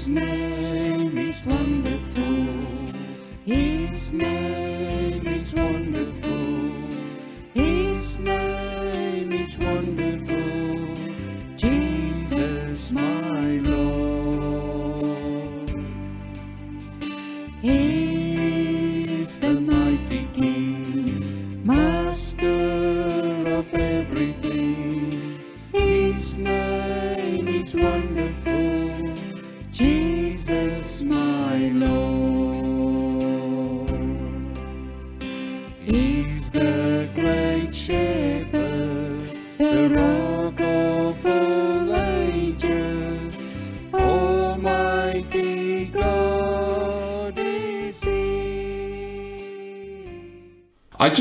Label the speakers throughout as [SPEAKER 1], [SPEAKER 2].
[SPEAKER 1] His name is wonderful.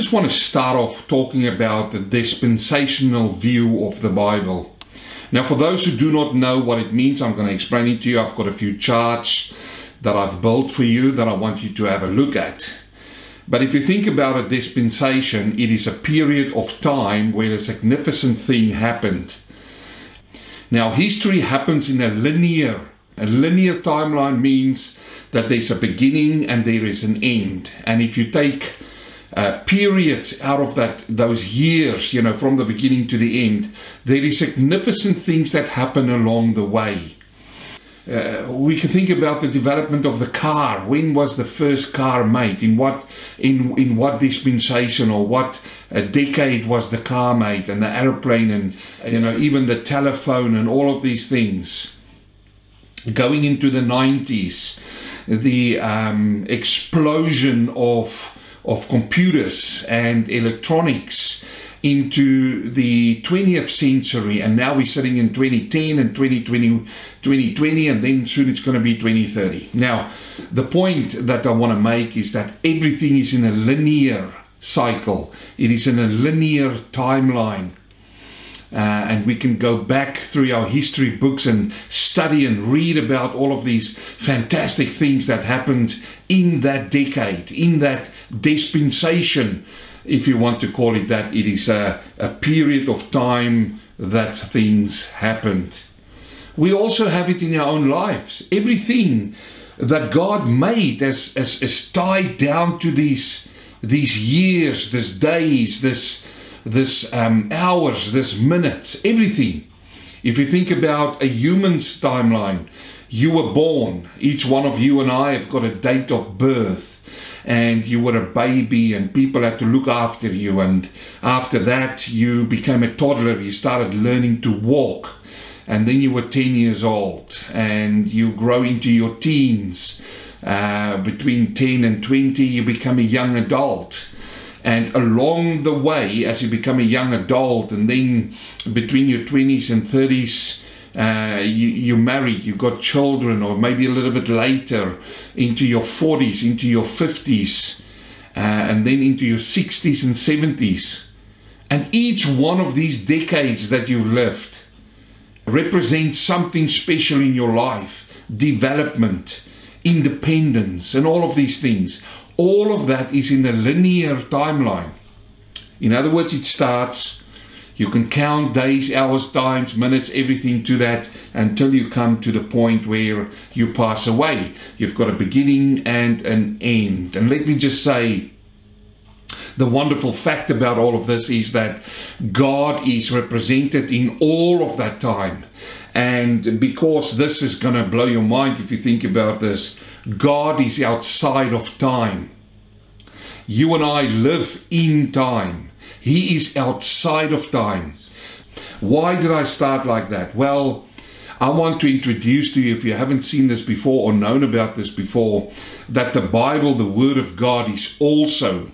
[SPEAKER 2] Just want to start off talking about the dispensational view of the Bible. Now, for those who do not know what it means, I'm going to explain it to you. I've got a few charts that I've built for you that I want you to have a look at. But if you think about a dispensation, it is a period of time where a significant thing happened. Now, history happens in a linear. A linear timeline means that there's a beginning and there is an end. And if you take uh, periods out of that those years, you know, from the beginning to the end, there is significant things that happen along the way. Uh, we can think about the development of the car. When was the first car made? In what in in what dispensation or what uh, decade was the car made? And the aeroplane and you know even the telephone and all of these things. Going into the nineties, the um, explosion of of computers and electronics into the 20th century. And now we're sitting in 2010 and 2020 2020 and then soon it's going to be 2030 now the point that i want to make is that everything is in a linear cycle. It is in a linear timeline uh, and we can go back through our history books and study and read about all of these fantastic things that happened in that decade, in that dispensation, if you want to call it that. It is a, a period of time that things happened. We also have it in our own lives. Everything that God made is, is, is tied down to these, these years, these days, this this um, hours, this minutes, everything. If you think about a human's timeline, you were born. Each one of you and I have got a date of birth, and you were a baby, and people had to look after you. And after that, you became a toddler. You started learning to walk, and then you were 10 years old, and you grow into your teens. Uh, between 10 and 20, you become a young adult and along the way, as you become a young adult, and then between your 20s and 30s, uh, you, you married, you got children, or maybe a little bit later, into your 40s, into your 50s, uh, and then into your 60s and 70s. And each one of these decades that you lived represents something special in your life development, independence, and all of these things all of that is in a linear timeline. In other words, it starts, you can count days, hours, times, minutes, everything to that until you come to the point where you pass away. You've got a beginning and an end. And let me just say, the wonderful fact about all of this is that God is represented in all of that time. And because this is going to blow your mind if you think about this, God is outside of time. You and I live in time. He is outside of time. Why did I start like that? Well, I want to introduce to you, if you haven't seen this before or known about this before, that the Bible, the Word of God, is also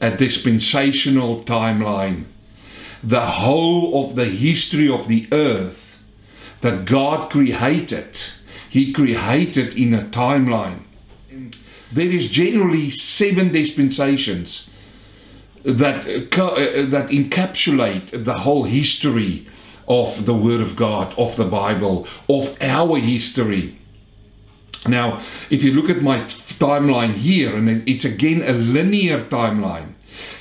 [SPEAKER 2] a dispensational timeline. The whole of the history of the earth that God created he created in a timeline. There is generally seven dispensations that, uh, that encapsulate the whole history of the Word of God, of the Bible, of our history. Now, if you look at my timeline here, and it's again a linear timeline,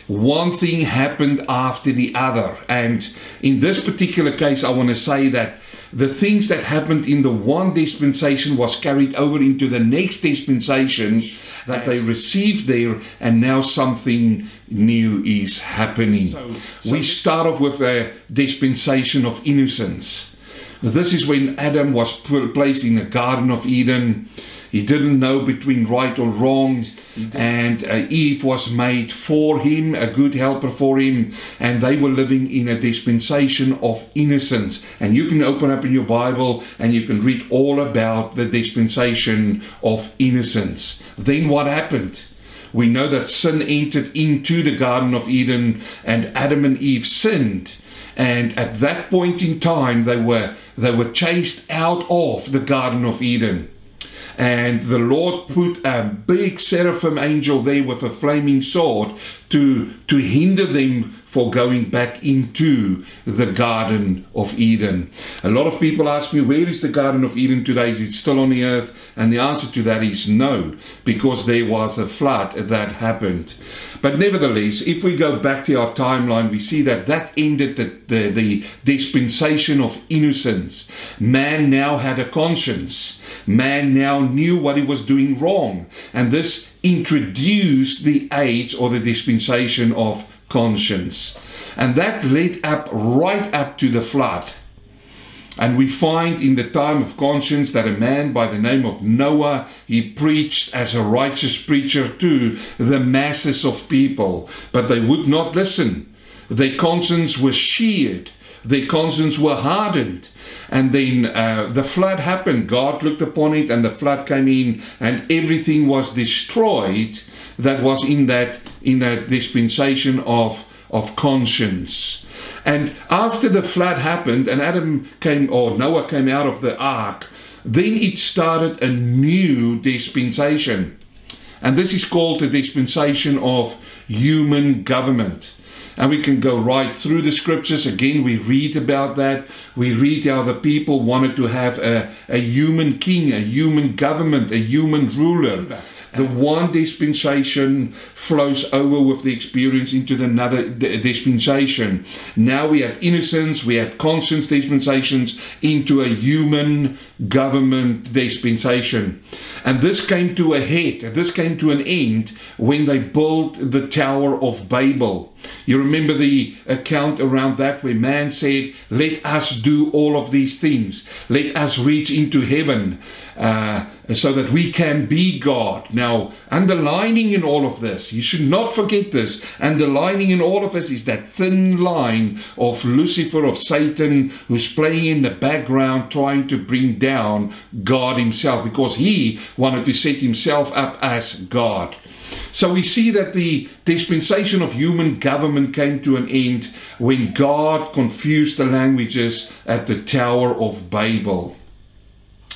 [SPEAKER 2] one thing happened after the other. And in this particular case, I want to say that the things that happened in the one dispensation was carried over into the next dispensation that they received there, and now something new is happening. So, so we start off with a dispensation of innocence. This is when Adam was placed in the Garden of Eden. He didn't know between right or wrong, and uh, Eve was made for him, a good helper for him, and they were living in a dispensation of innocence. And you can open up in your Bible and you can read all about the dispensation of innocence. Then what happened? We know that sin entered into the Garden of Eden, and Adam and Eve sinned and at that point in time they were they were chased out of the garden of eden and the lord put a big seraphim angel there with a flaming sword to to hinder them for going back into the Garden of Eden. A lot of people ask me, where is the Garden of Eden today? Is it still on the earth? And the answer to that is no, because there was a flood that happened. But nevertheless, if we go back to our timeline, we see that that ended the, the, the dispensation of innocence. Man now had a conscience. Man now knew what he was doing wrong. And this introduced the age or the dispensation of conscience. And that led up right up to the flood. And we find in the time of conscience that a man by the name of Noah, he preached as a righteous preacher to the masses of people, but they would not listen. Their conscience was sheared. Their conscience were hardened. And then uh, the flood happened. God looked upon it and the flood came in and everything was destroyed that was in that in that dispensation of of conscience. And after the flood happened and Adam came or Noah came out of the ark, then it started a new dispensation. And this is called the dispensation of human government. And we can go right through the scriptures. Again, we read about that. We read how the people wanted to have a, a human king, a human government, a human ruler. The one dispensation flows over with the experience into the another dispensation. Now we have innocence, we have conscience dispensations into a human government dispensation. And this came to a head, this came to an end when they built the Tower of Babel. You remember the account around that where man said, Let us do all of these things, let us reach into heaven. Uh, so that we can be God. Now, underlining in all of this, you should not forget this, underlining in all of this is that thin line of Lucifer, of Satan, who's playing in the background trying to bring down God Himself because he wanted to set Himself up as God. So we see that the dispensation of human government came to an end when God confused the languages at the Tower of Babel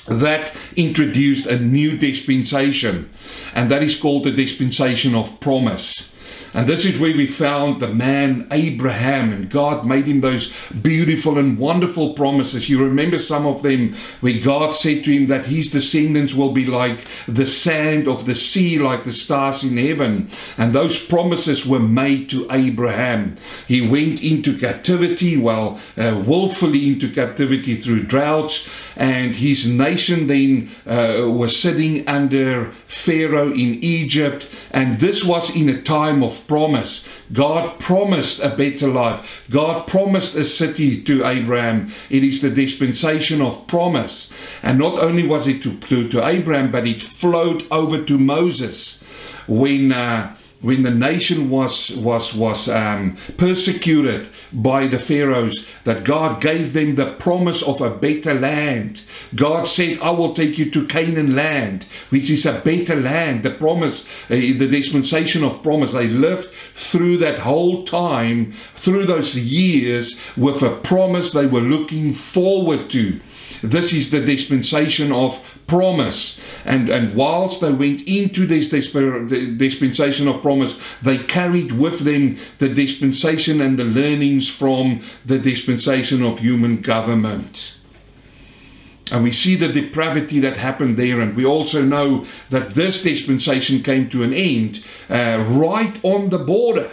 [SPEAKER 2] that introduced a new dispensation, and that is called the dispensation of promise. And this is where we found the man Abraham, and God made him those beautiful and wonderful promises. You remember some of them where God said to him that his descendants will be like the sand of the sea, like the stars in heaven. And those promises were made to Abraham. He went into captivity, well, uh, willfully into captivity through droughts, and his nation then uh, was sitting under Pharaoh in Egypt. And this was in a time of promise. God promised a better life. God promised a city to Abraham. It is the dispensation of promise. And not only was it to, to, to Abraham, but it flowed over to Moses when. Uh, when the nation was was was um, persecuted by the pharaohs that God gave them the promise of a better land. God said I will take you to Canaan land which is a better land. The promise uh, the dispensation of promise they lived through that whole time through those years with a promise they were looking forward to. This is the dispensation of promise. And, and whilst they went into this dispensation of promise, they carried with them the dispensation and the learnings from the dispensation of human government. And we see the depravity that happened there, and we also know that this dispensation came to an end uh, right on the border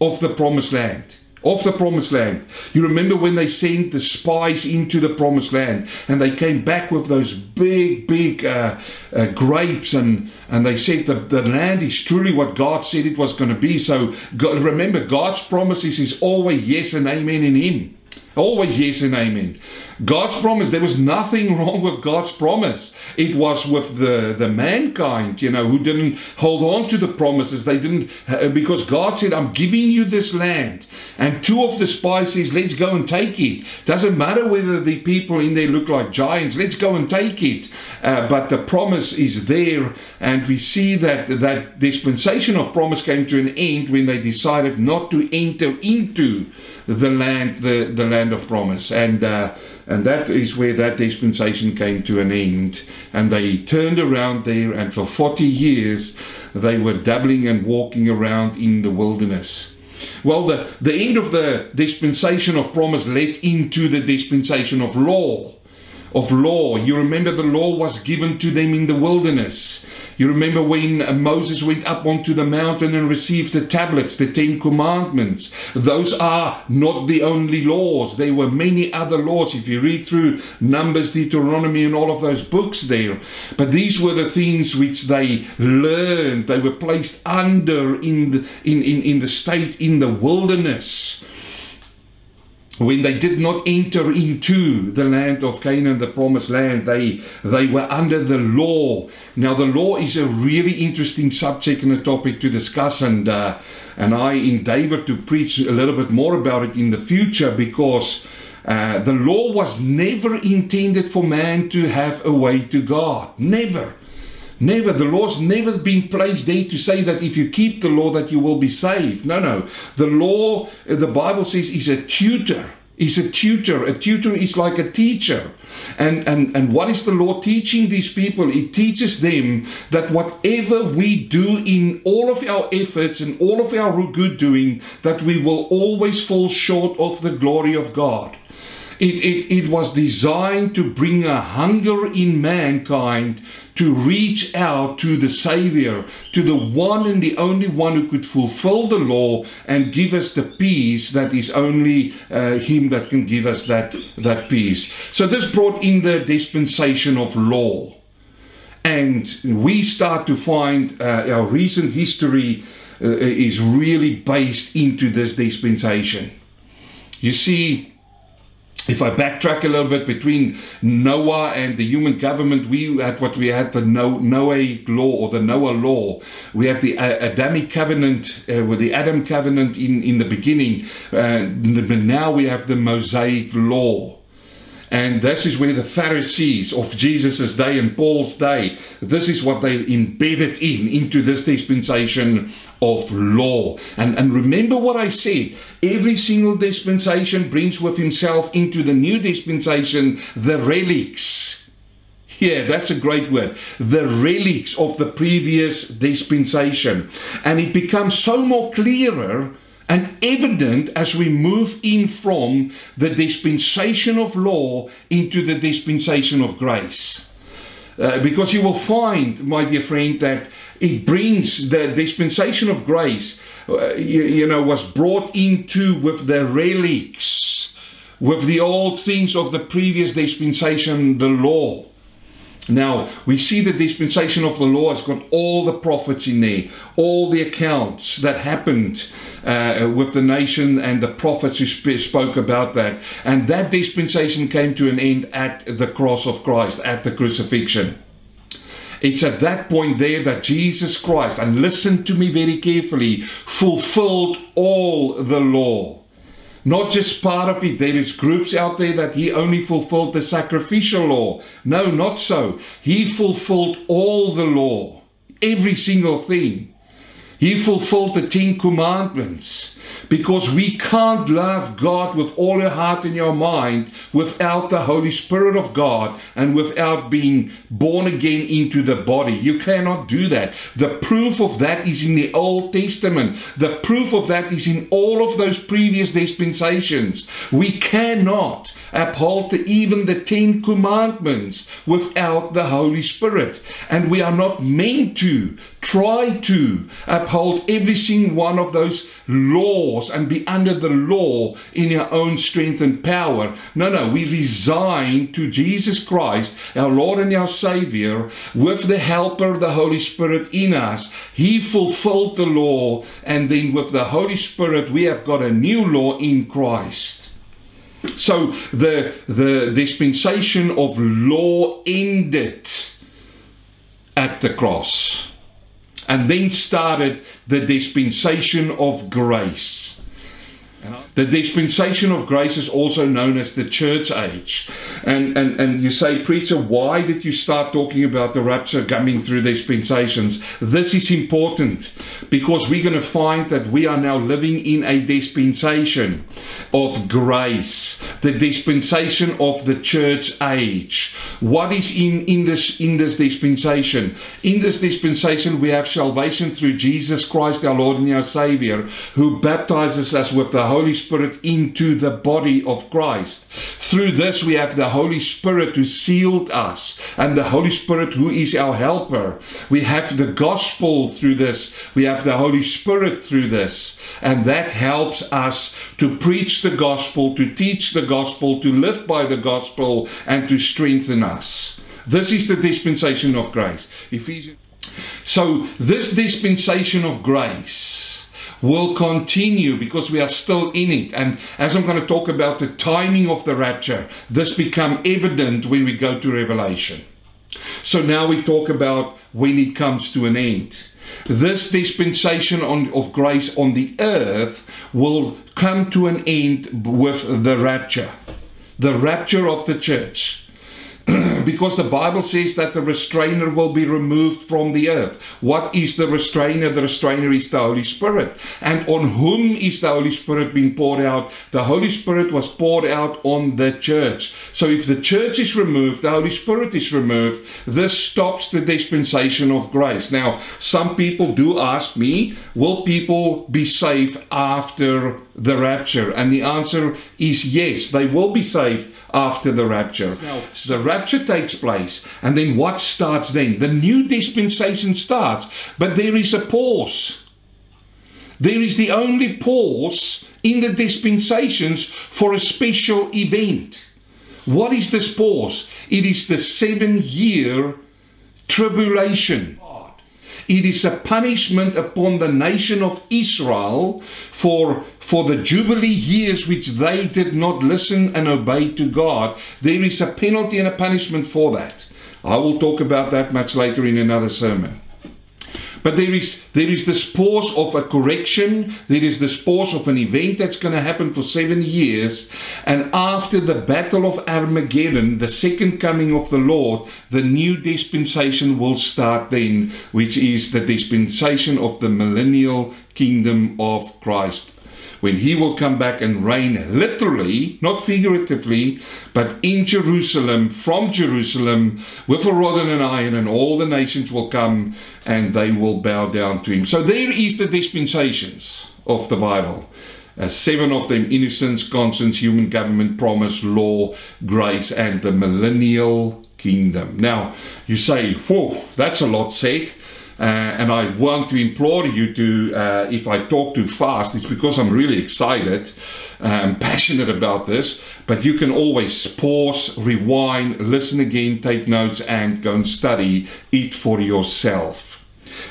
[SPEAKER 2] of the promised land of the promised land. You remember when they sent the spies into the promised land and they came back with those big, big uh, uh, grapes and, and they said the, the land is truly what God said it was going to be. So God, remember, God's promises is always yes and amen in Him. Always yes and amen. God's promise, there was nothing wrong with God's promise. It was with the, the mankind, you know, who didn't hold on to the promises. They didn't, uh, because God said, I'm giving you this land. And two of the spies let's go and take it. Doesn't matter whether the people in there look like giants, let's go and take it. Uh, but the promise is there. And we see that that dispensation of promise came to an end when they decided not to enter into the land, the, the land of promise. And, uh, and that is where that dispensation came to an end. And they turned around there, and for 40 years they were dabbling and walking around in the wilderness. Well, the, the end of the dispensation of promise led into the dispensation of law. Of law. You remember the law was given to them in the wilderness. You remember when Moses went up onto the mountain and received the tablets, the Ten Commandments. Those are not the only laws. There were many other laws if you read through Numbers, Deuteronomy, and all of those books there. But these were the things which they learned. They were placed under in the, in, in, in the state in the wilderness when they did not enter into the land of Canaan, the promised land, they they were under the law. Now, the law is a really interesting subject and a topic to discuss, and uh, and I endeavor to preach a little bit more about it in the future because. Uh, the law was never intended for man to have a way to God. Never. Never. The law's never been placed there to say that if you keep the law that you will be saved. No, no. The law, uh, the Bible says, is a tutor. Is a tutor. A tutor is like a teacher. And, and, and what is the law teaching these people? It teaches them that whatever we do in all of our efforts and all of our good doing, that we will always fall short of the glory of God. It, it, it was designed to bring a hunger in mankind to reach out to the Savior, to the one and the only one who could fulfill the law and give us the peace that is only uh, Him that can give us that, that peace. So this brought in the dispensation of law. And we start to find uh, our recent history uh, is really based into this dispensation. You see, if I backtrack a little bit between Noah and the human government, we had what we had the Noah law or the Noah law. We had the uh, Adamic covenant uh, with the Adam covenant in, in the beginning. Uh, but now we have the Mosaic law. And this is where the Pharisees of Jesus' day and Paul's day, this is what they embedded in, into this dispensation of law. And, and remember what I said every single dispensation brings with himself into the new dispensation the relics. Yeah, that's a great word. The relics of the previous dispensation. And it becomes so more clearer and evident as we move in from the dispensation of law into the dispensation of grace. Uh, because you will find, my dear friend, that it brings the dispensation of grace, uh, you, you know, was brought into with the relics, with the old things of the previous dispensation, the law. Now, we see the dispensation of the law has got all the prophets in there, all the accounts that happened uh, with the nation and the prophets who sp- spoke about that. And that dispensation came to an end at the cross of Christ, at the crucifixion. It's at that point there that Jesus Christ, and listen to me very carefully, fulfilled all the law. Not just part of it. There is groups out there that he only fulfilled the sacrificial law. No, not so. He fulfilled all the law. Every single thing. He fulfilled the Ten Commandments because we can't love God with all your heart and your mind without the Holy Spirit of God and without being born again into the body. You cannot do that. The proof of that is in the Old Testament. The proof of that is in all of those previous dispensations. We cannot uphold the, even the Ten Commandments without the Holy Spirit. And we are not meant to try to uphold every single one of those laws and be under the law in our own strength and power. No, no, we resign to Jesus Christ, our Lord and our Savior, with the helper, the Holy Spirit in us. He fulfilled the law, and then with the Holy Spirit, we have got a new law in Christ. So the the dispensation of law ended at the cross. And then started the dispensation of grace. The dispensation of grace is also known as the church age. And, and, and you say, Preacher, why did you start talking about the rapture coming through dispensations? This is important because we're going to find that we are now living in a dispensation of grace, the dispensation of the church age. What is in, in, this, in this dispensation? In this dispensation, we have salvation through Jesus Christ, our Lord and our Savior, who baptizes us with the Holy Spirit into the body of Christ. Through this, we have the Holy Spirit who sealed us, and the Holy Spirit who is our helper. We have the gospel through this, we have the Holy Spirit through this, and that helps us to preach the gospel, to teach the gospel, to live by the gospel, and to strengthen us. This is the dispensation of grace. Ephesians. So, this dispensation of grace will continue because we are still in it. And as I'm going to talk about the timing of the rapture, this become evident when we go to Revelation. So now we talk about when it comes to an end. This dispensation on, of grace on the earth will come to an end with the rapture, the rapture of the church. because the Bible says that the restrainer will be removed from the earth. What is the restrainer? The restrainer is the Holy Spirit. And on whom is the Holy Spirit being poured out? The Holy Spirit was poured out on the church. So if the church is removed, the Holy Spirit is removed, this stops the dispensation of grace. Now, some people do ask me, will people be saved after the rapture? And the answer is yes, they will be saved after the rapture. So the rapture takes place, and then what starts then? The new dispensation starts, but there is a pause. There is the only pause in the dispensations for a special event. What is this pause? It is the seven year tribulation. It is a punishment upon the nation of Israel for, for the Jubilee years which they did not listen and obey to God. There is a penalty and a punishment for that. I will talk about that much later in another sermon. But there is there is this pause of a correction, there is this pause of an event that's going to happen for seven years, and after the battle of Armageddon, the second coming of the Lord, the new dispensation will start then, which is the dispensation of the millennial kingdom of Christ when he will come back and reign literally, not figuratively, but in Jerusalem, from Jerusalem, with a rod and an iron, and all the nations will come and they will bow down to him. So there is the dispensations of the Bible. Uh, seven of them innocence, conscience, human government, promise, law, grace, and the millennial kingdom. Now, you say, whoa, that's a lot said. Uh, and I want to implore you to, uh, if I talk too fast, it's because I'm really excited and passionate about this. But you can always pause, rewind, listen again, take notes, and go and study it for yourself.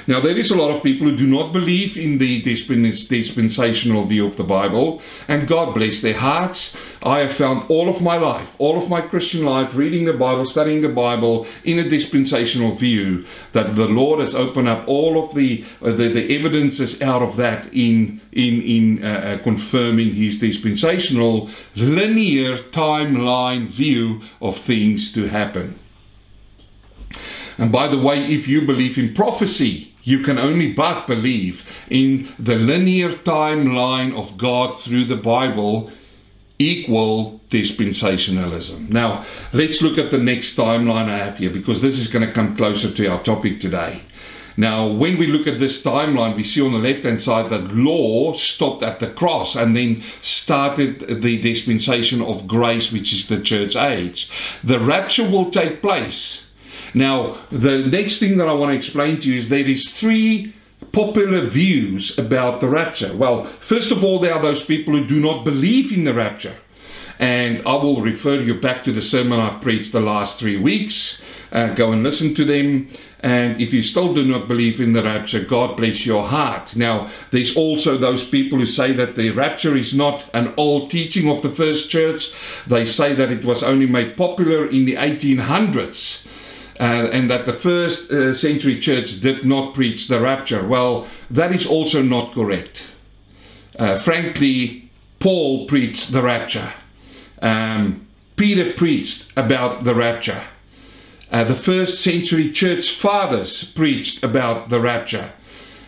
[SPEAKER 2] Now, there is a lot of people who do not believe in the dispensational view of the Bible, and God bless their hearts. I have found all of my life, all of my Christian life, reading the Bible, studying the Bible in a dispensational view, that the Lord has opened up all of the uh, the, the evidences out of that in in in uh, uh, confirming His dispensational linear timeline view of things to happen. And by the way, if you believe in prophecy, You can only but believe in the linear timeline of God through the Bible equal dispensationalism. Now, let's look at the next timeline I have here because this is going to come closer to our topic today. Now, when we look at this timeline, we see on the left hand side that law stopped at the cross and then started the dispensation of grace, which is the church age. The rapture will take place. Now, the next thing that I want to explain to you is there is three popular views about the rapture. Well, first of all, there are those people who do not believe in the rapture. And I will refer you back to the sermon I've preached the last three weeks. Uh, go and listen to them. And if you still do not believe in the rapture, God bless your heart. Now, there's also those people who say that the rapture is not an old teaching of the first church. They say that it was only made popular in the 1800s. Uh, and that the first uh, century church did not preach the rapture. Well, that is also not correct. Uh, frankly, Paul preached the rapture. Um, Peter preached about the rapture. Uh, the first century church fathers preached about the rapture.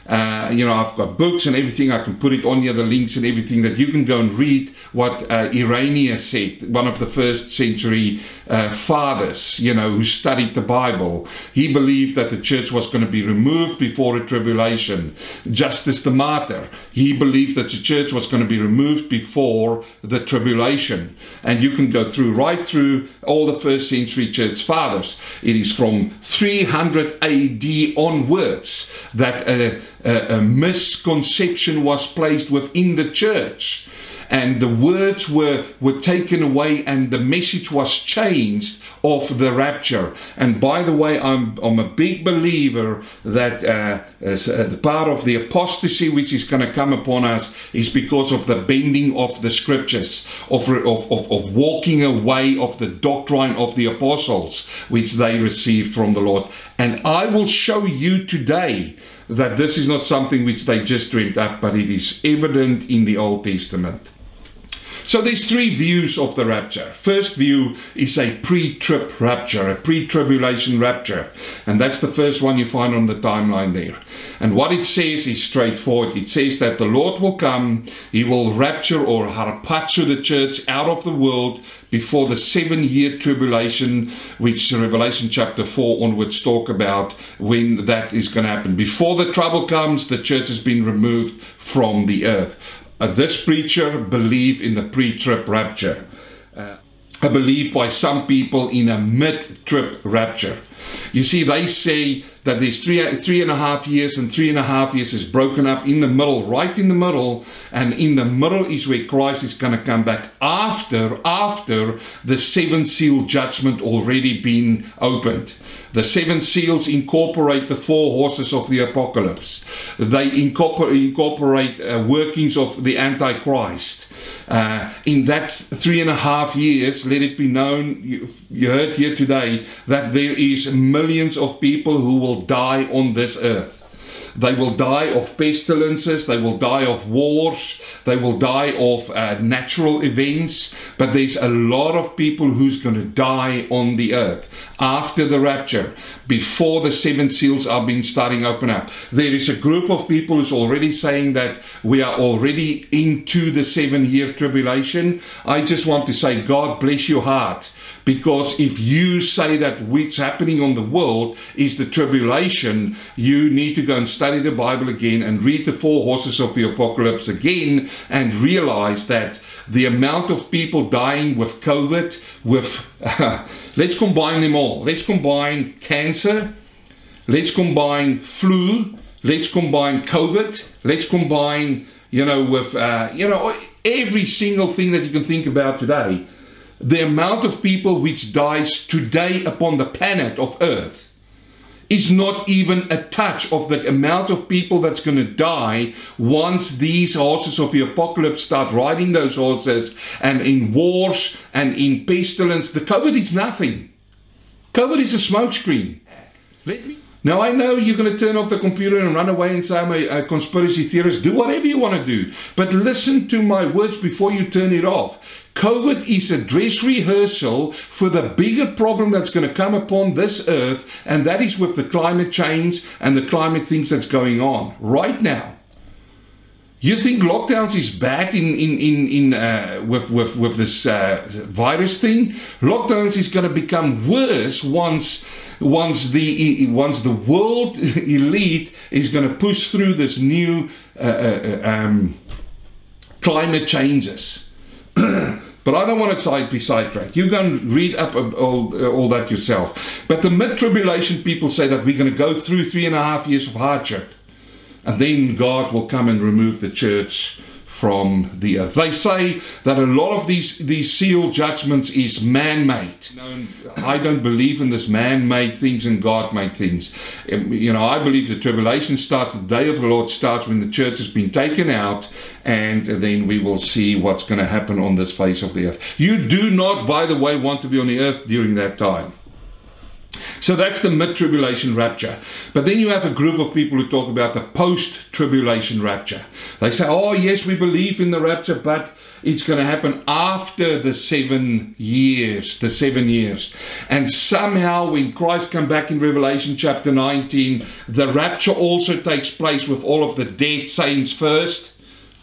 [SPEAKER 2] Uh, you know, I've got books and everything. I can put it on here, the links and everything that you can go and read what uh, Irenaeus said, one of the first century uh, fathers, you know, who studied the Bible. He believed that the church was going to be removed before a tribulation. Justin the Martyr, he believed that the church was going to be removed before the tribulation. And you can go through right through all the first century church fathers. It is from 300 AD onwards that a, a, a misconception was placed within the church and the words were, were taken away and the message was changed of the rapture. And by the way, I'm, I'm a big believer that uh, uh, the part of the apostasy which is going to come upon us is because of the bending of the scriptures, of, of, of, of walking away of the doctrine of the apostles which they received from the Lord. And I will show you today that this is not something which they just dreamed up, but it is evident in the Old Testament. So there's three views of the rapture. First view is a pre-trib rapture, a pre-tribulation rapture. And that's the first one you find on the timeline there. And what it says is straightforward. It says that the Lord will come, he will rapture or harpazo the church out of the world before the seven year tribulation, which Revelation chapter 4 onwards talk about when that is going to happen. Before the trouble comes, the church has been removed from the earth. Uh, this preacher believe in the pre-trib rapture. Uh, I believe by some people in a mid-trib rapture. You see, they say that there's three, three and a half years, and three and a half years is broken up in the middle, right in the middle, and in the middle is where Christ is going to come back after, after the seven seal judgment already been opened. The seven seals incorporate the four horses of the apocalypse. They incorporate, incorporate uh, workings of the Antichrist. Uh, in that three and a half years, let it be known, you, you heard here today, that there is millions of people who will die on this earth. They will die of pestilences, they will die of wars, they will die of uh, natural events, but there's a lot of people who's going to die on the earth after the rapture, before the seven seals are being starting open up. There is a group of people who's already saying that we are already into the seven year tribulation. I just want to say, God bless your heart. Because if you say that what's happening on the world is the tribulation, you need to go and study the Bible again and read the four horses of the apocalypse again and realize that the amount of people dying with COVID, with, uh, let's combine them all. Let's combine cancer, let's combine flu, let's combine COVID, let's combine, you know, with, uh, you know, every single thing that you can think about today the amount of people which dies today upon the planet of earth is not even a touch of the amount of people that's going to die once these horses of the apocalypse start riding those horses and in wars and in pestilence. The COVID is nothing. COVID is a smokescreen. Let me Now, I know you're going to turn off the computer and run away and say I'm a, a conspiracy theorist. Do whatever you want to do. But listen to my words before you turn it off. COVID is a dress rehearsal for the bigger problem that's going to come upon this earth, and that is with the climate change and the climate things that's going on right now. You think lockdowns is back in in in, in uh, with with with this uh, virus thing? Lockdowns is going to become worse once once the once the world elite is going to push through this new uh, uh, um, climate changes. but I don't want to be sidetracked. You and read up all, uh, all that yourself. But the mid tribulation people say that we're going to go through three and a half years of hardship, and then God will come and remove the church from the earth. They say that a lot of these, these seal judgments is man made. I don't believe in this man made things and God made things. Um, you know, I believe the tribulation starts, the day of the Lord starts when the church has been taken out, and then we will see what's going to happen on this face of the earth. You do not, by the way, want to be on the earth during that time. So that's the mid tribulation rapture. But then you have a group of people who talk about the post tribulation rapture. They say, oh, yes, we believe in the rapture, but it's going to happen after the seven years, the seven years. And somehow, when Christ come back in Revelation chapter 19, the rapture also takes place with all of the dead saints first,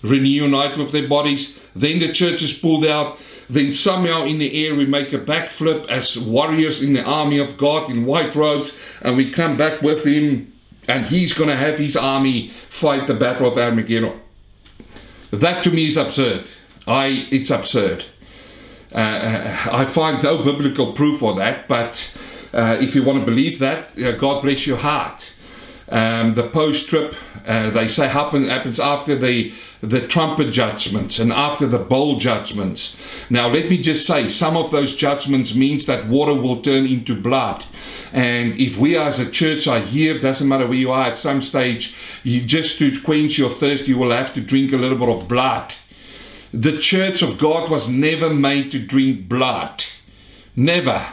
[SPEAKER 2] reunite with their bodies. Then the church is pulled out then somehow in the air we make a backflip as warriors in the army of God in white robes, and we come back with him, and he's going to have his army fight the battle of Armageddon. That to me is absurd. I, it's absurd. Uh, I find no biblical proof for that, but uh, if you want to believe that, uh, God bless your heart. Um, the post trip, uh, they say, happen, happens after the, the trumpet judgments and after the bowl judgments. Now, let me just say, some of those judgments means that water will turn into blood. And if we as a church are here, doesn't matter where you are, at some stage, you just to quench your thirst, you will have to drink a little bit of blood. The church of God was never made to drink blood. Never.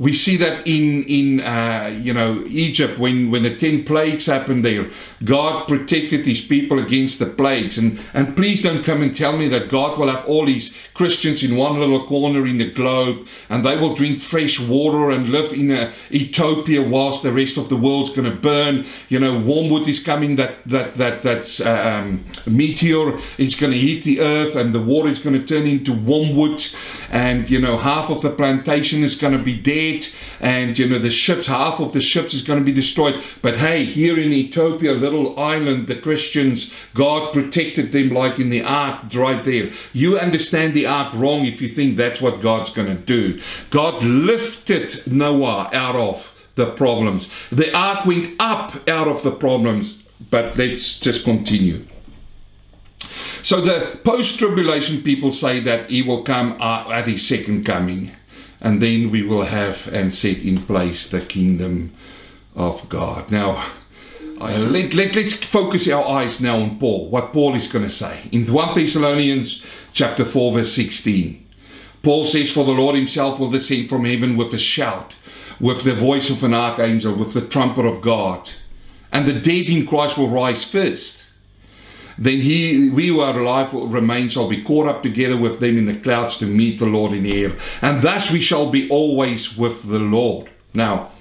[SPEAKER 2] We see that in in uh, you know Egypt when when the ten plagues happened there, God protected His people against the plagues. And and please don't come and tell me that God will have all these Christians in one little corner in the globe and they will drink fresh water and live in a utopia whilst the rest of the world's going to burn. You know, wormwood is coming. That that that that um, meteor is going to hit the earth and the water is going to turn into wormwood, and you know half of the plantation is going to be dead and you know the ships half of the ships is going to be destroyed. But hey here in ethiopia little island the christians god protected them like in the ark right there. You understand the ark wrong if you think that's what god's going to do. God lifted noah out of the problems. The ark went up out of the problems but let's just continue. So the post tribulation people say that he will come uh, at his second coming and then we will have and set in place the kingdom of God. Now, let, let, let's focus our eyes now on Paul, what Paul is going to say. In 1 Thessalonians chapter 4, verse 16, Paul says, For the Lord himself will descend from heaven with a shout, with the voice of an archangel, with the trumpet of God, and the dead in Christ will rise first then he, we who are alive remain shall be caught up together with them in the clouds to meet the Lord in the air. And thus we shall be always with the Lord. Now,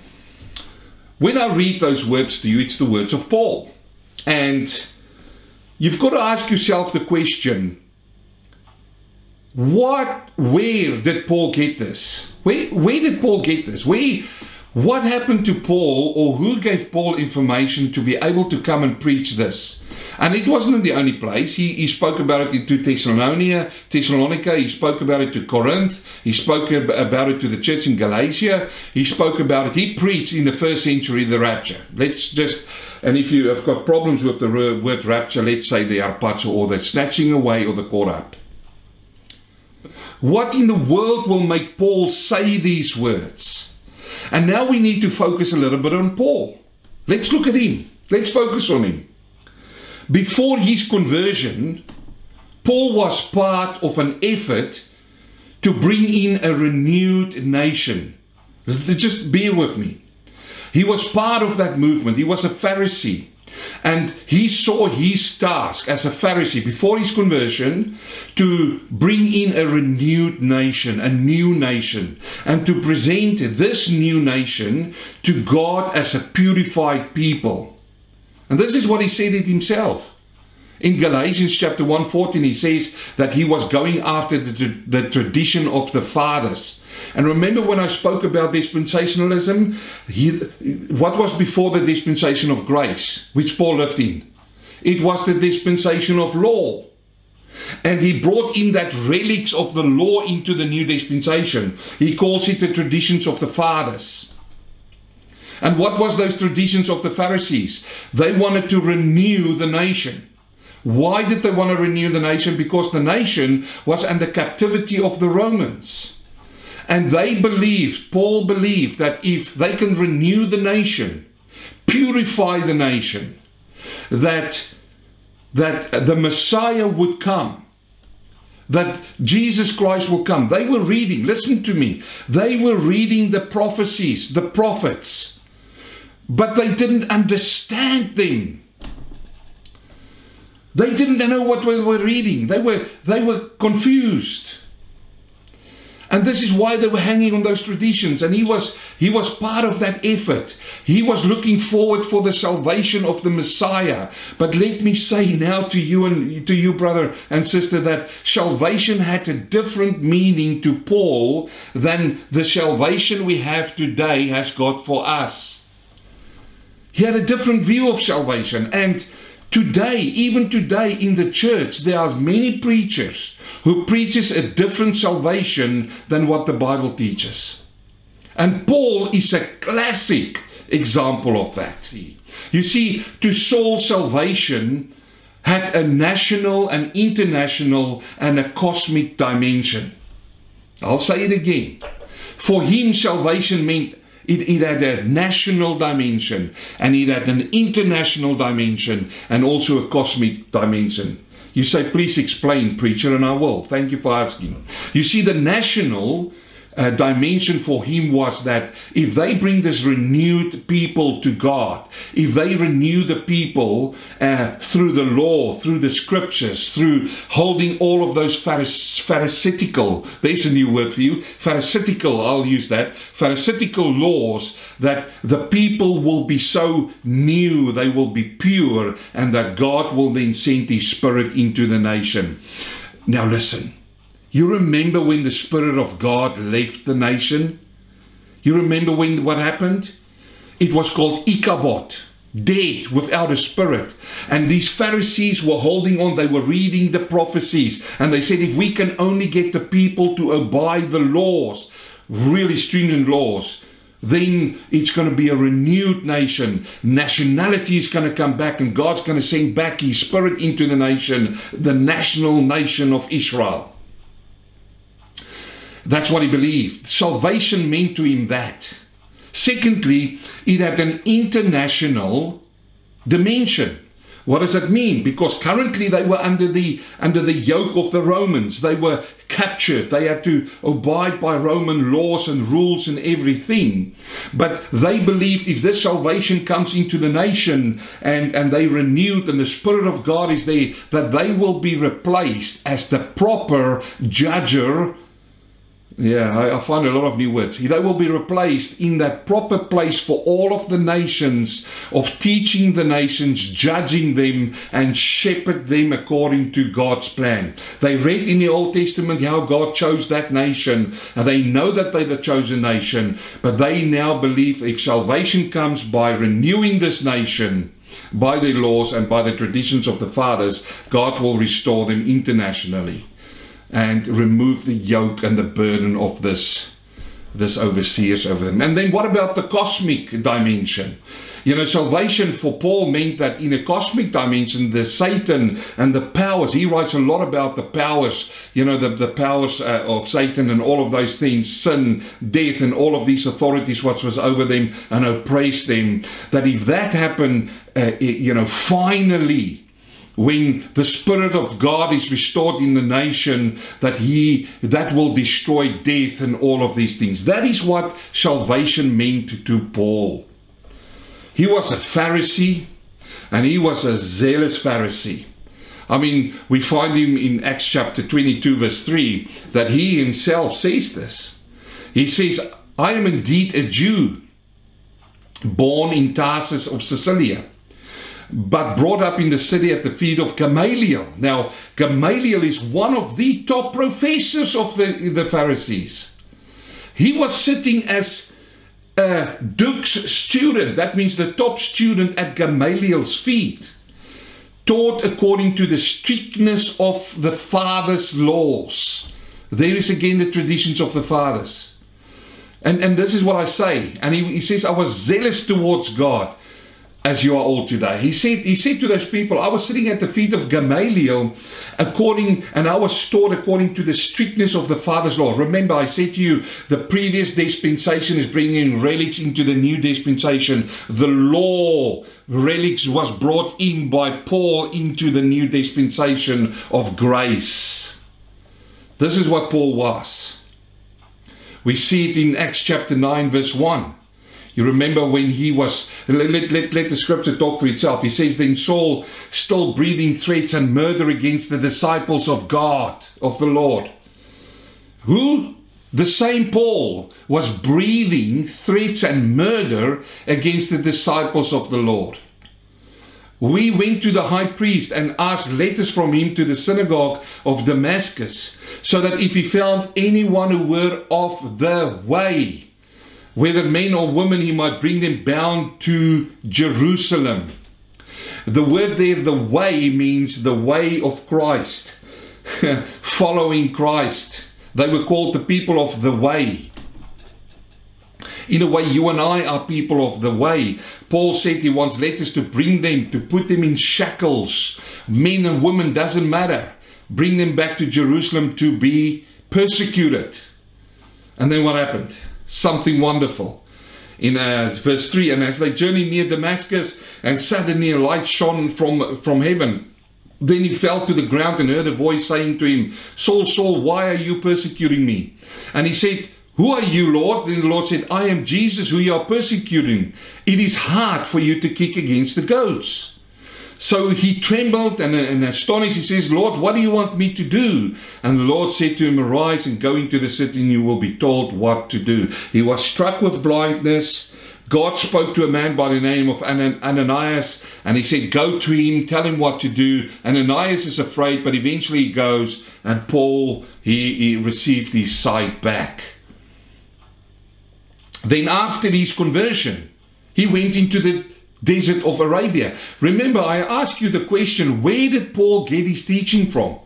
[SPEAKER 2] when I read those words to you, it's the words of Paul. And you've got to ask yourself the question what, where did Paul get this? Where, where did Paul get this? Where, what happened to Paul, or who gave Paul information to be able to come and preach this? And it wasn't the only place. He, he spoke about it to Thessalonica, Thessalonica. He spoke about it to Corinth. He spoke about it to the church in Galatia. He spoke about it. He preached in the first century the rapture. Let's just, and if you have got problems with the word rapture, let's say the harpazo or the snatching away or the caught up. What in the world will make Paul say these words? And now we need to focus a little bit on Paul. Let's look at him. Let's focus on him. Before his conversion, Paul was part of an effort to bring in a renewed nation. Just bear with me. He was part of that movement. He was a Pharisee. And he saw his task as a Pharisee before his conversion to bring in a renewed nation, a new nation, and to present this new nation to God as a purified people. And this is what he said it himself. In Galatians chapter 1:14 he says that he was going after the, the tradition of the fathers. And remember when I spoke about dispensationalism, he, what was before the dispensation of grace, which Paul lived in? It was the dispensation of law. And he brought in that relics of the law into the new dispensation. He calls it the traditions of the fathers. And what was those traditions of the Pharisees? They wanted to renew the nation. Why did they want to renew the nation? Because the nation was under captivity of the Romans. And they believed, Paul believed, that if they can renew the nation, purify the nation, that, that the Messiah would come, that Jesus Christ will come. They were reading, listen to me, they were reading the prophecies, the prophets, but they didn't understand them. They didn't know what they were reading. They were, they were confused. And this is why they were hanging on those traditions. And he was, he was part of that effort. He was looking forward for the salvation of the Messiah. But let me say now to you and to you, brother and sister, that salvation had a different meaning to Paul than the salvation we have today has got for us. He had a different view of salvation. And today, even today in the church, there are many preachers who preaches a different salvation than what the Bible teaches. And Paul is a classic example of that. You see, to Saul, salvation had a national, an international, and a cosmic dimension. I'll say it again. For him, salvation meant it, it, had a national dimension and it had an international dimension and also a cosmic dimension. You say, please explain, preacher, and I will. Thank you for asking. You see, the national uh, dimension for him was that if they bring this renewed people to God, if they renew the people uh, through the law, through the scriptures, through holding all of those pharis- pharisaical, there's a new word for you, pharisaical, I'll use that, pharisaical laws, that the people will be so new, they will be pure, and that God will then send His Spirit into the nation. Now listen. You remember when the Spirit of God left the nation? You remember when what happened? It was called Ichabod, dead without a spirit. And these Pharisees were holding on, they were reading the prophecies, and they said, if we can only get the people to abide the laws, really stringent laws, then it's going to be a renewed nation. Nationality is going to come back, and God's going to send back His Spirit into the nation, the national nation of Israel. That's what he believed. Salvation meant to him that. Secondly, it had an international dimension. What does that mean? Because currently they were under the under the yoke of the Romans. They were captured. They had to abide by Roman laws and rules and everything. But they believed if this salvation comes into the nation and, and they renewed and the Spirit of God is there, that they will be replaced as the proper judger yeah, I, I, find a lot of new words. They will be replaced in that proper place for all of the nations of teaching the nations, judging them, and shepherd them according to God's plan. They read in the Old Testament how God chose that nation, and they know that they're the chosen nation, but they now believe if salvation comes by renewing this nation, by the laws and by the traditions of the fathers, God will restore them internationally and remove the yoke and the burden of this this overseers over them. And then what about the cosmic dimension? You know, salvation for Paul meant that in a cosmic dimension, the Satan and the powers, he writes a lot about the powers, you know, the, the powers uh, of Satan and all of those things, sin, death, and all of these authorities, what was over them and oppressed them. That if that happened, uh, it, you know, finally, when the spirit of God is restored in the nation that he that will destroy death and all of these things that is what salvation meant to Paul He was a Pharisee and he was a zealous Pharisee. I mean, we find him in Acts chapter 22, verse 3, that he himself says this. He says, I am indeed a Jew, born in Tarsus of Cilicia, but brought up in the city at the feet of Gamaliel. Now, Gamaliel is one of the top professors of the, the Pharisees. He was sitting as a Duke's student, that means the top student at Gamaliel's feet taught according to the strictness of the father's laws. There is again the traditions of the fathers. And, and this is what I say. And he, he says, I was zealous towards God as you are all today. He said, he said to those people, I was sitting at the feet of Gamaliel according, and I was taught according to the strictness of the Father's law. Remember, I said to you, the previous dispensation is bringing relics into the new dispensation. The law relics was brought in by Paul into the new dispensation of grace. This is what Paul was. We see it in Acts chapter 9, verse 1. You remember when he was, let, let, let, let, the scripture talk for itself. He says, Then Saul, still breathing threats and murder against the disciples of God, of the Lord. Who? The same Paul was breathing threats and murder against the disciples of the Lord. We went to the high priest and asked letters from him to the synagogue of Damascus, so that if he found anyone who were of the way, whether men or women, he might bring them bound to Jerusalem. The word there, the way, means the way of Christ, following Christ. They were called the people of the way. In a way, you and I are people of the way. Paul said he wants letters to bring them, to put them in shackles. Men and women, doesn't matter. Bring them back to Jerusalem to be persecuted. And then what happened? Something wonderful. In uh, verse 3, and as they journeyed near Damascus, and suddenly a light shone from, from heaven. Then he fell to the ground and heard a voice saying to him, Saul, Saul, why are you persecuting me? And he said, Who are you, Lord? Then the Lord said, I am Jesus who you are persecuting. It is hard for you to kick against the goats. So he trembled and, and astonished. He says, Lord, what do you want me to do? And the Lord said to him, Arise and go into the city, and you will be told what to do. He was struck with blindness. God spoke to a man by the name of Ananias, and he said, Go to him, tell him what to do. Ananias is afraid, but eventually he goes, and Paul, he, he received his sight back. Then, after his conversion, he went into the desert of Arabia. Remember, I asked you the question where did Paul get his teaching from?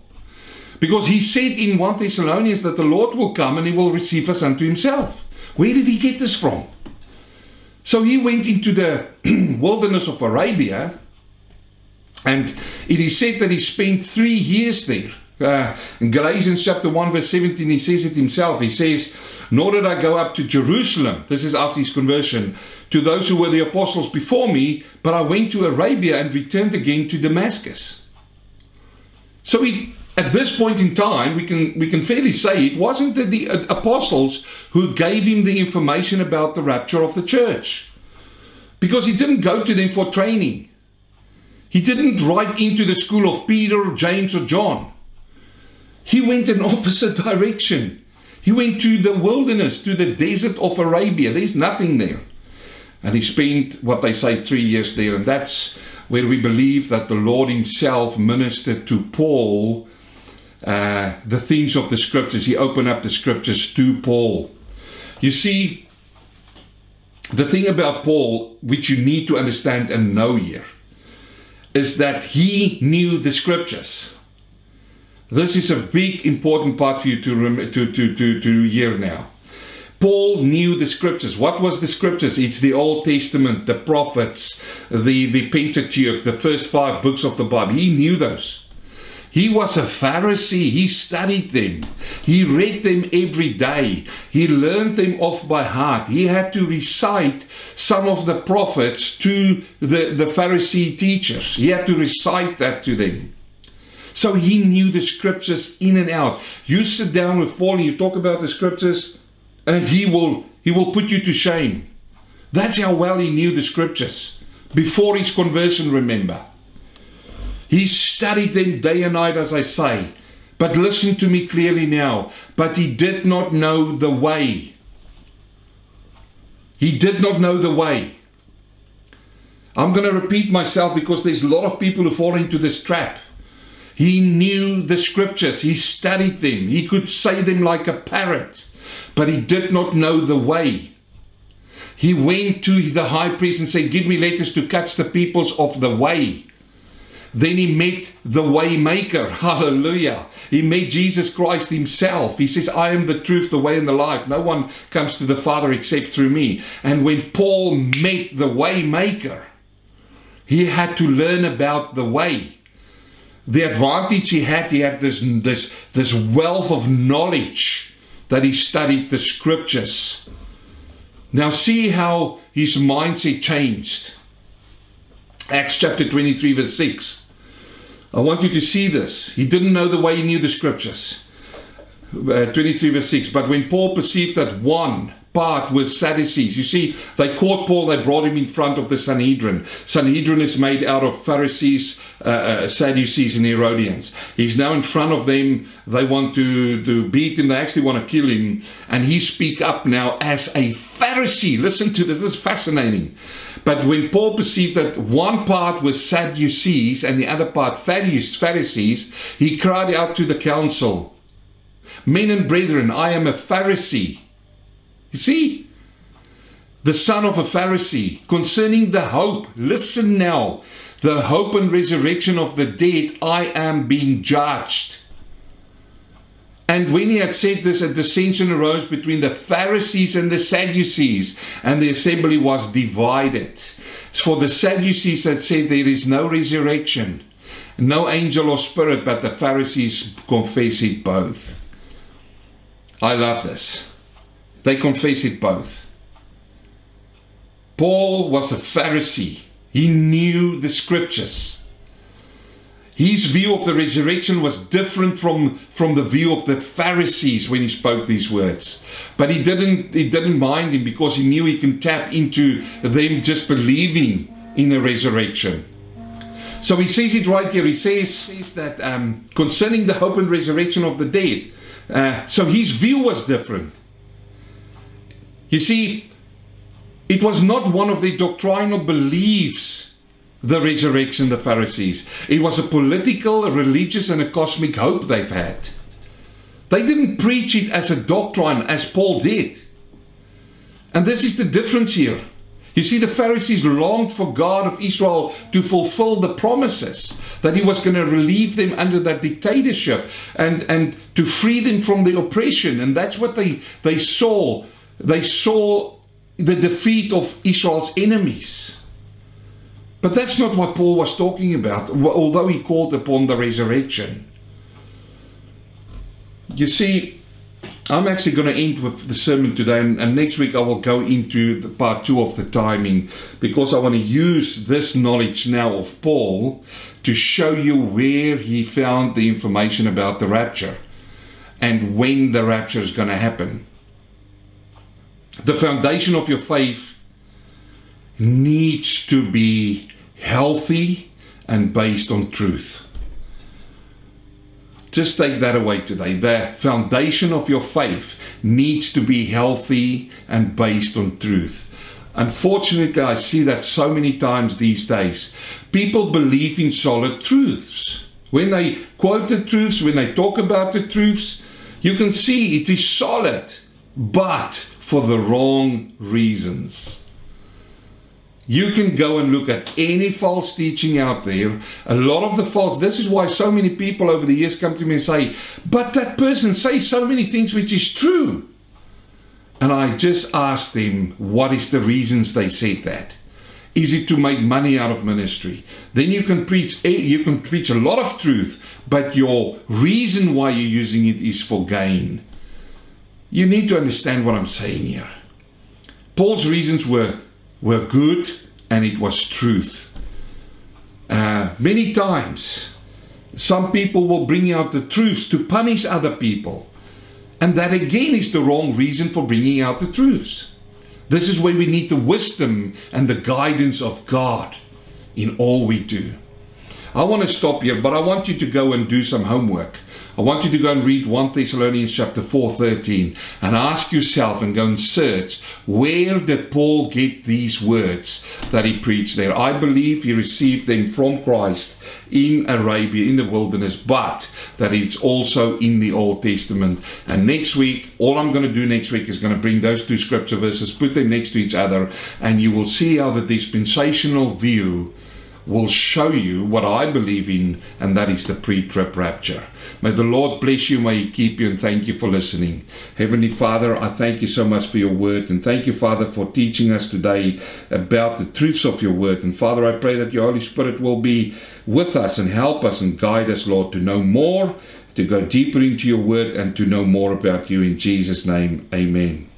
[SPEAKER 2] Because he said in 1 Thessalonians that the Lord will come and he will receive us unto himself. Where did he get this from? So he went into the wilderness of Arabia, and it is said that he spent three years there. Uh, in Galatians chapter 1, verse 17, he says it himself. He says, Nor did I go up to Jerusalem, this is after his conversion, to those who were the apostles before me, but I went to Arabia and returned again to Damascus. So at this point in time, we can, we can fairly say it wasn't the, the apostles who gave him the information about the rapture of the church. Because he didn't go to them for training. He didn't write into the school of Peter, or James, or John. He went in opposite direction. He went to the wilderness, to the desert of Arabia. There's nothing there. And he spent what they say three years there. And that's where we believe that the Lord Himself ministered to Paul uh, the things of the scriptures. He opened up the scriptures to Paul. You see, the thing about Paul, which you need to understand and know here, is that he knew the scriptures. This is a big important part for you to, rem- to, to, to, to hear now. Paul knew the scriptures. What was the scriptures? It's the Old Testament, the prophets, the, the Pentateuch, the first five books of the Bible. He knew those. He was a Pharisee. He studied them. He read them every day. He learned them off by heart. He had to recite some of the prophets to the, the Pharisee teachers. He had to recite that to them. So he knew the scriptures in and out. You sit down with Paul and you talk about the scriptures and he will he will put you to shame. That's how well he knew the scriptures. before his conversion, remember. He studied them day and night, as I say. But listen to me clearly now. But he did not know the way. He did not know the way. I'm going to repeat myself because there's a lot of people who fall into this trap. He knew the scriptures, he studied them, he could say them like a parrot, but he did not know the way. He went to the high priest and said, Give me letters to catch the peoples of the way. Then he met the waymaker. Hallelujah. He met Jesus Christ himself. He says, I am the truth, the way, and the life. No one comes to the Father except through me. And when Paul met the waymaker, he had to learn about the way. The advantage he had, he had this, this, this wealth of knowledge that he studied the scriptures. Now, see how his mindset changed. Acts chapter 23, verse 6. I want you to see this. He didn't know the way he knew the scriptures. Uh, 23, verse 6. But when Paul perceived that one, part was Sadducees. You see, they caught Paul, they brought him in front of the Sanhedrin. Sanhedrin is made out of Pharisees, uh, uh, Sadducees, and Herodians. He's now in front of them. They want to, to beat him, they actually want to kill him. And he speak up now as a Pharisee. Listen to this, this is fascinating. But when Paul perceived that one part was Sadducees and the other part Pharisees, he cried out to the council, Men and brethren, I am a Pharisee you see, the son of a Pharisee, concerning the hope, listen now, the hope and resurrection of the dead, I am being judged. And when he had said this, a dissension arose between the Pharisees and the Sadducees, and the assembly was divided. For the Sadducees had said there is no resurrection, no angel or spirit, but the Pharisees confess it both. I love this. They confess it both. Paul was a Pharisee. He knew the scriptures. His view of the resurrection was different from, from the view of the Pharisees when he spoke these words. But he didn't, he didn't mind him because he knew he can tap into them just believing in a resurrection. So he says it right here. He says, says that um, concerning the hope and resurrection of the dead. Uh, so his view was different. You see, it was not one of the doctrinal beliefs, the resurrection, the Pharisees. It was a political, a religious, and a cosmic hope they've had. They didn't preach it as a doctrine as Paul did. And this is the difference here. You see, the Pharisees longed for God of Israel to fulfill the promises that He was going to relieve them under that dictatorship and, and to free them from the oppression. And that's what they, they saw they saw the defeat of Israel's enemies. But that's not what Paul was talking about, although he called upon the resurrection. You see, I'm actually going to end with the sermon today, and, and, next week I will go into the part two of the timing because I want to use this knowledge now of Paul to show you where he found the information about the rapture and when the rapture is going to happen the foundation of your faith needs to be healthy and based on truth. Just take that away today. The foundation of your faith needs to be healthy and based on truth. Unfortunately, I see that so many times these days. People believe in solid truths. When they quote the truths, when they talk about the truths, you can see it is solid. But for the wrong reasons. You can go and look at any false teaching out there. A lot of the false, this is why so many people over the years come to me and say, but that person says so many things which is true. And I just ask them, what is the reasons they said that? Is it to make money out of ministry? Then you can preach eh, you can preach a lot of truth, but your reason why you're using it is for gain. You need to understand what I'm saying here. Paul's reasons were, were good and it was truth. Uh, many times, some people will bring out the truths to punish other people. And that again is the wrong reason for bringing out the truths. This is where we need the wisdom and the guidance of God in all we do. I want to stop here, but I want you to go and do some homework. I want you to go and read 1 Thessalonians chapter 4, 13 and ask yourself and go and search where did Paul get these words that he preached there? I believe he received them from Christ in Arabia, in the wilderness, but that it's also in the Old Testament. And next week, all I'm going to do next week is going to bring those two scripture verses, put them next to each other, and you will see how the dispensational view will show you what I believe in, and that is the pre trib rapture. May the Lord bless you, may He keep you, and thank you for listening. Heavenly Father, I thank you so much for your word, and thank you, Father, for teaching us today about the truths of your word. And Father, I pray that your Holy Spirit will be with us and help us and guide us, Lord, to know more, to go deeper into your word, and to know more about you. In Jesus' name, amen.